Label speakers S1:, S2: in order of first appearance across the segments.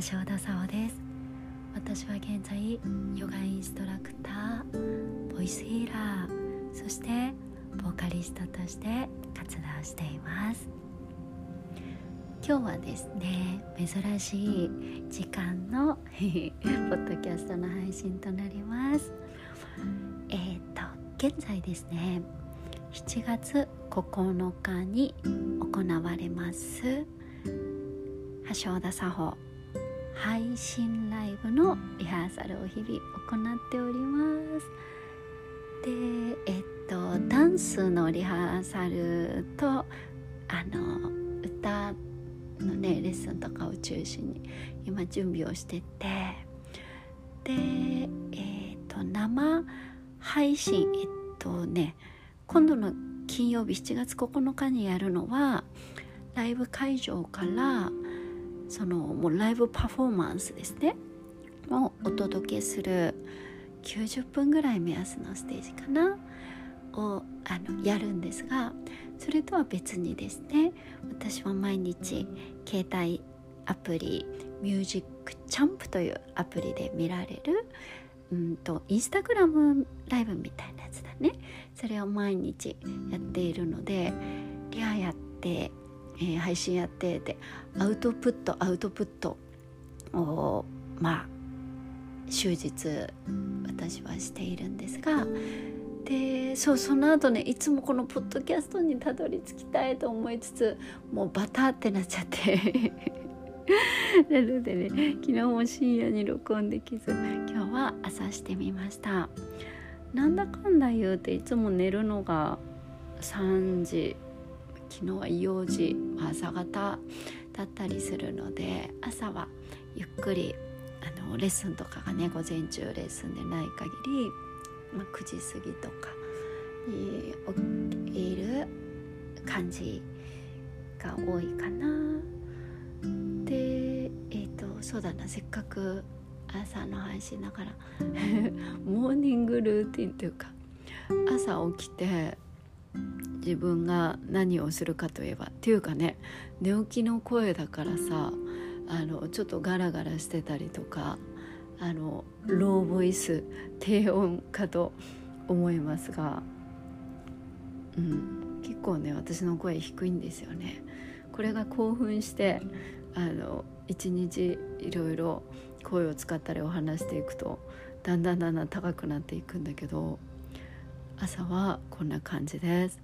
S1: 橋田沙穂です。私は現在ヨガインストラクターボイスヒーラーそしてボーカリストとして活動しています。今日はですね珍しい時間の ポッドキャストの配信となります。えっ、と現在ですね7月9日に行われます橋田沙穂配信ライブのリハーサルを日々行っております。でえっとダンスのリハーサルとあの歌のねレッスンとかを中心に今準備をしててでえっと生配信えっとね今度の金曜日7月9日にやるのはライブ会場からそのもうライブパフォーマンスですね。をお届けする90分ぐらい目安のステージかな。をあのやるんですがそれとは別にですね私は毎日携帯アプリミュージックチャンプというアプリで見られるうんとインスタグラムライブみたいなやつだね。それを毎日やっているのでリハやってえー、配信やってでアウトプットアウトプットをまあ終日私はしているんですがでそうその後ねいつもこのポッドキャストにたどり着きたいと思いつつもうバターってなっちゃって。なのでね昨日も深夜に録音できず今日は朝してみました。なんだかんだ言うていつも寝るのが3時昨日は4時。朝方だったりするので朝はゆっくりあのレッスンとかがね午前中レッスンでない限り、まあ、9時過ぎとかに起きる感じが多いかな。でえっ、ー、とそうだなせっかく朝の配信だから モーニングルーティンというか朝起きて自分が何をするかといえばっていうかね寝起きの声だからさあのちょっとガラガラしてたりとかあのローボイス低音かと思いますが、うん、結構ね私の声低いんですよね。これが興奮してあの一日いろいろ声を使ったりお話していくとだんだんだんだん高くなっていくんだけど朝はこんな感じです。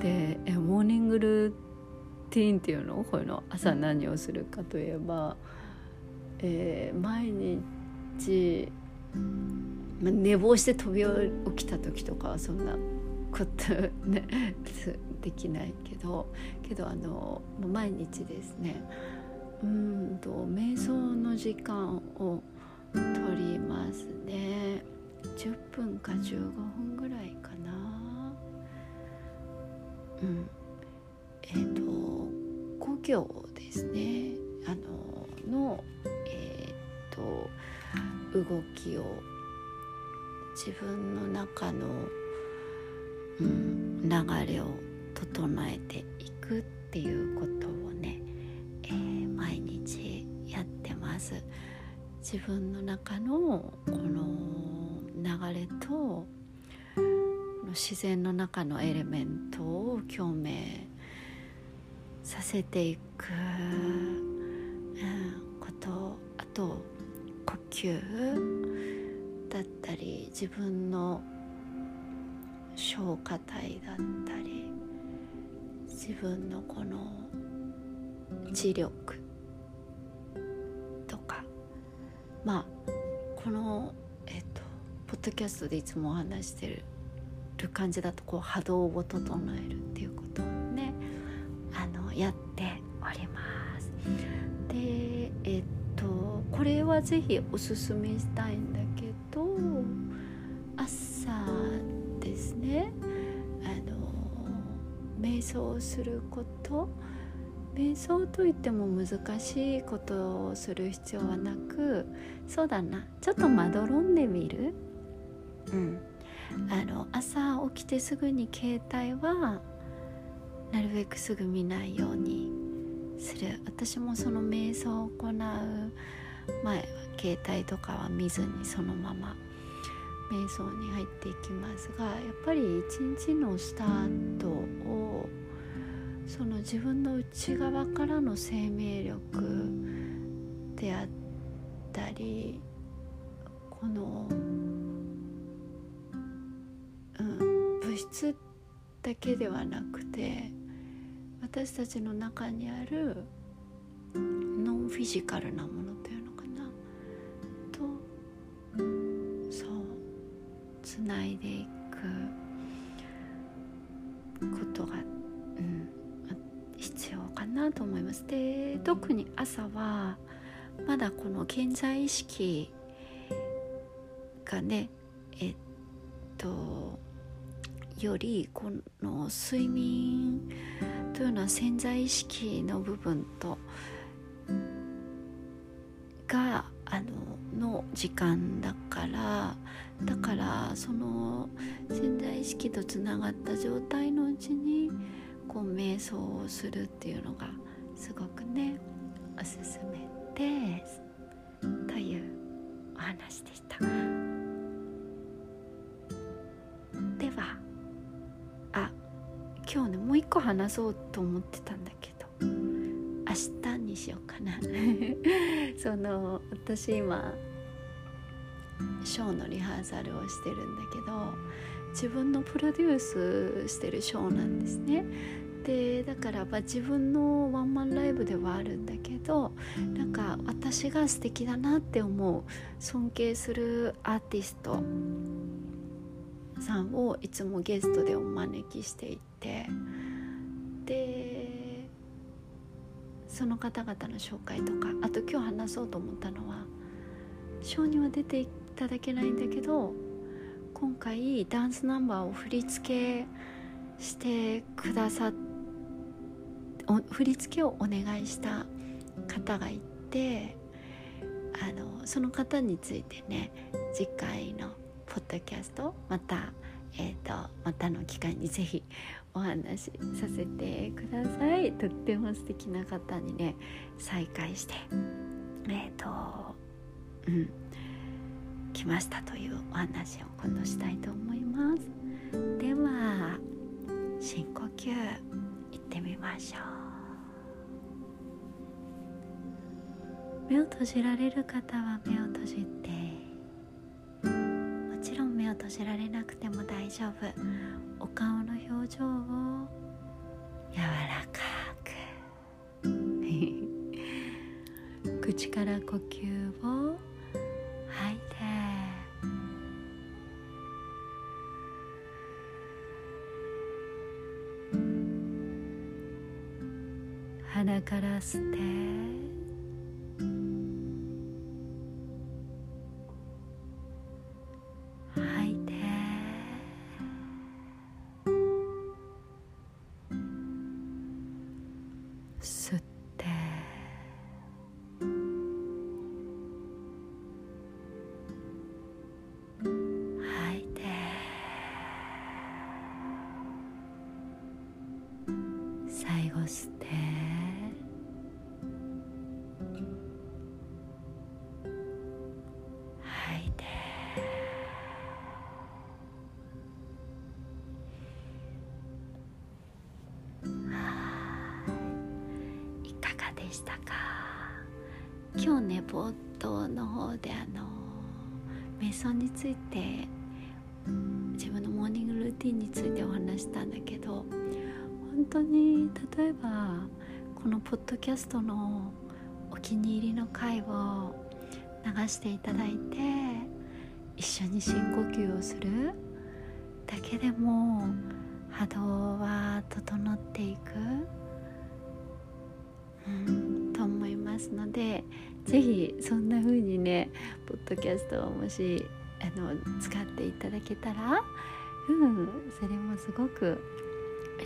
S1: でえモーニングルーティーンっていうの？こういうの？朝何をするかといえば、えー、毎日、ま寝坊して飛び起きた時とかはそんなこと ねできないけどけどあの毎日ですね。うんと瞑想の時間を取りますね。10分か15分ぐらいかな。うん。えっ、ー、と故郷ですね。あののえっ、ー、と動きを自分の中の、うん、流れを整えていくっていうことをね、えー、毎日やってます。自分の中のこの流れと自然の中のエレメントを共鳴させていく、ことあと呼吸だったり自分の消化体だったり自分のこの磁力とかまあこのドキャストでいつもお話してる感じだとこう波動を整えるっていうことをねあのやっております。でえっとこれは是非おすすめしたいんだけど朝ですね。あの瞑想すること。瞑想といっても難しいことをする必要はなくそうだなちょっとまどろんでみる？うん、あの朝起きてすぐに携帯はなるべくすぐ見ないようにする。私もその瞑想を行う前は携帯とかは見ずにそのまま。瞑想に入っていきますがやっぱり一日のスタートをその自分の内側からの生命力であったりこの、物だけではなくて私たちの中にあるノンフィジカルなものというのかなとそうつないでいくことが、うん、必要かなと思います。で特に朝はまだこの現在意識がねえっとよりこの睡眠というのは潜在意識の部分とがあのの時間だからだからその潜在意識とつながった状態のうちにこう瞑想をするっていうのがすごくねおすすめですというお話でした。個話そうと思ってたんだけど。明日にしようかな。その私今ショーのリハーサルをしてるんだけど自分のプロデュースしてるショーなんですね。でだからまあ自分のワンマンライブではあるんだけどなんか私が素敵だなって思う尊敬するアーティストさんをいつもゲストでお招きしていて。でその方々の紹介とかあと今日話そうと思ったのはショーには出ていただけないんだけど今回ダンスナンバーを振り付けしてくださっ振り付けをお願いした方がいてあのその方についてね次回のポッドキャストまた、えーと、またの機会にぜひお話しさせてください。とっても素敵な方にね再会してえっ、ー、とうん来ましたというお話を今度したいと思います。では深呼吸いってみましょう。目を閉じられる方は目を閉じて閉じられなくても大丈夫。お顔の表情を柔らかく。口から呼吸を吐いて。鼻から吸って。すっしたか？今日ね冒頭の方であの瞑想について自分のモーニングルーティンについてお話したんだけど本当に例えばこのポッドキャストのお気に入りの回を流していただいて一緒に深呼吸をするだけでも波動は整っていく。ますので是非そんな風にねポッドキャストをもしあの使っていただけたらうんそれもすごく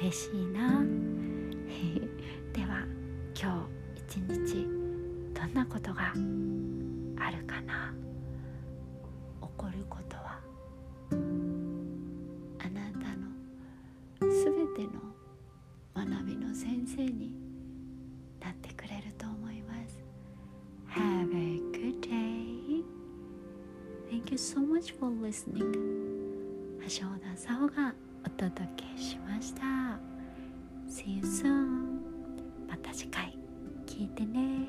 S1: 嬉しいな。では今日一日どんなことがあるかな？起こることはあなたのすべての学びの先生に Thank you so much for listening 橋本沙穂がお届けしました See you soon また次回聞いてね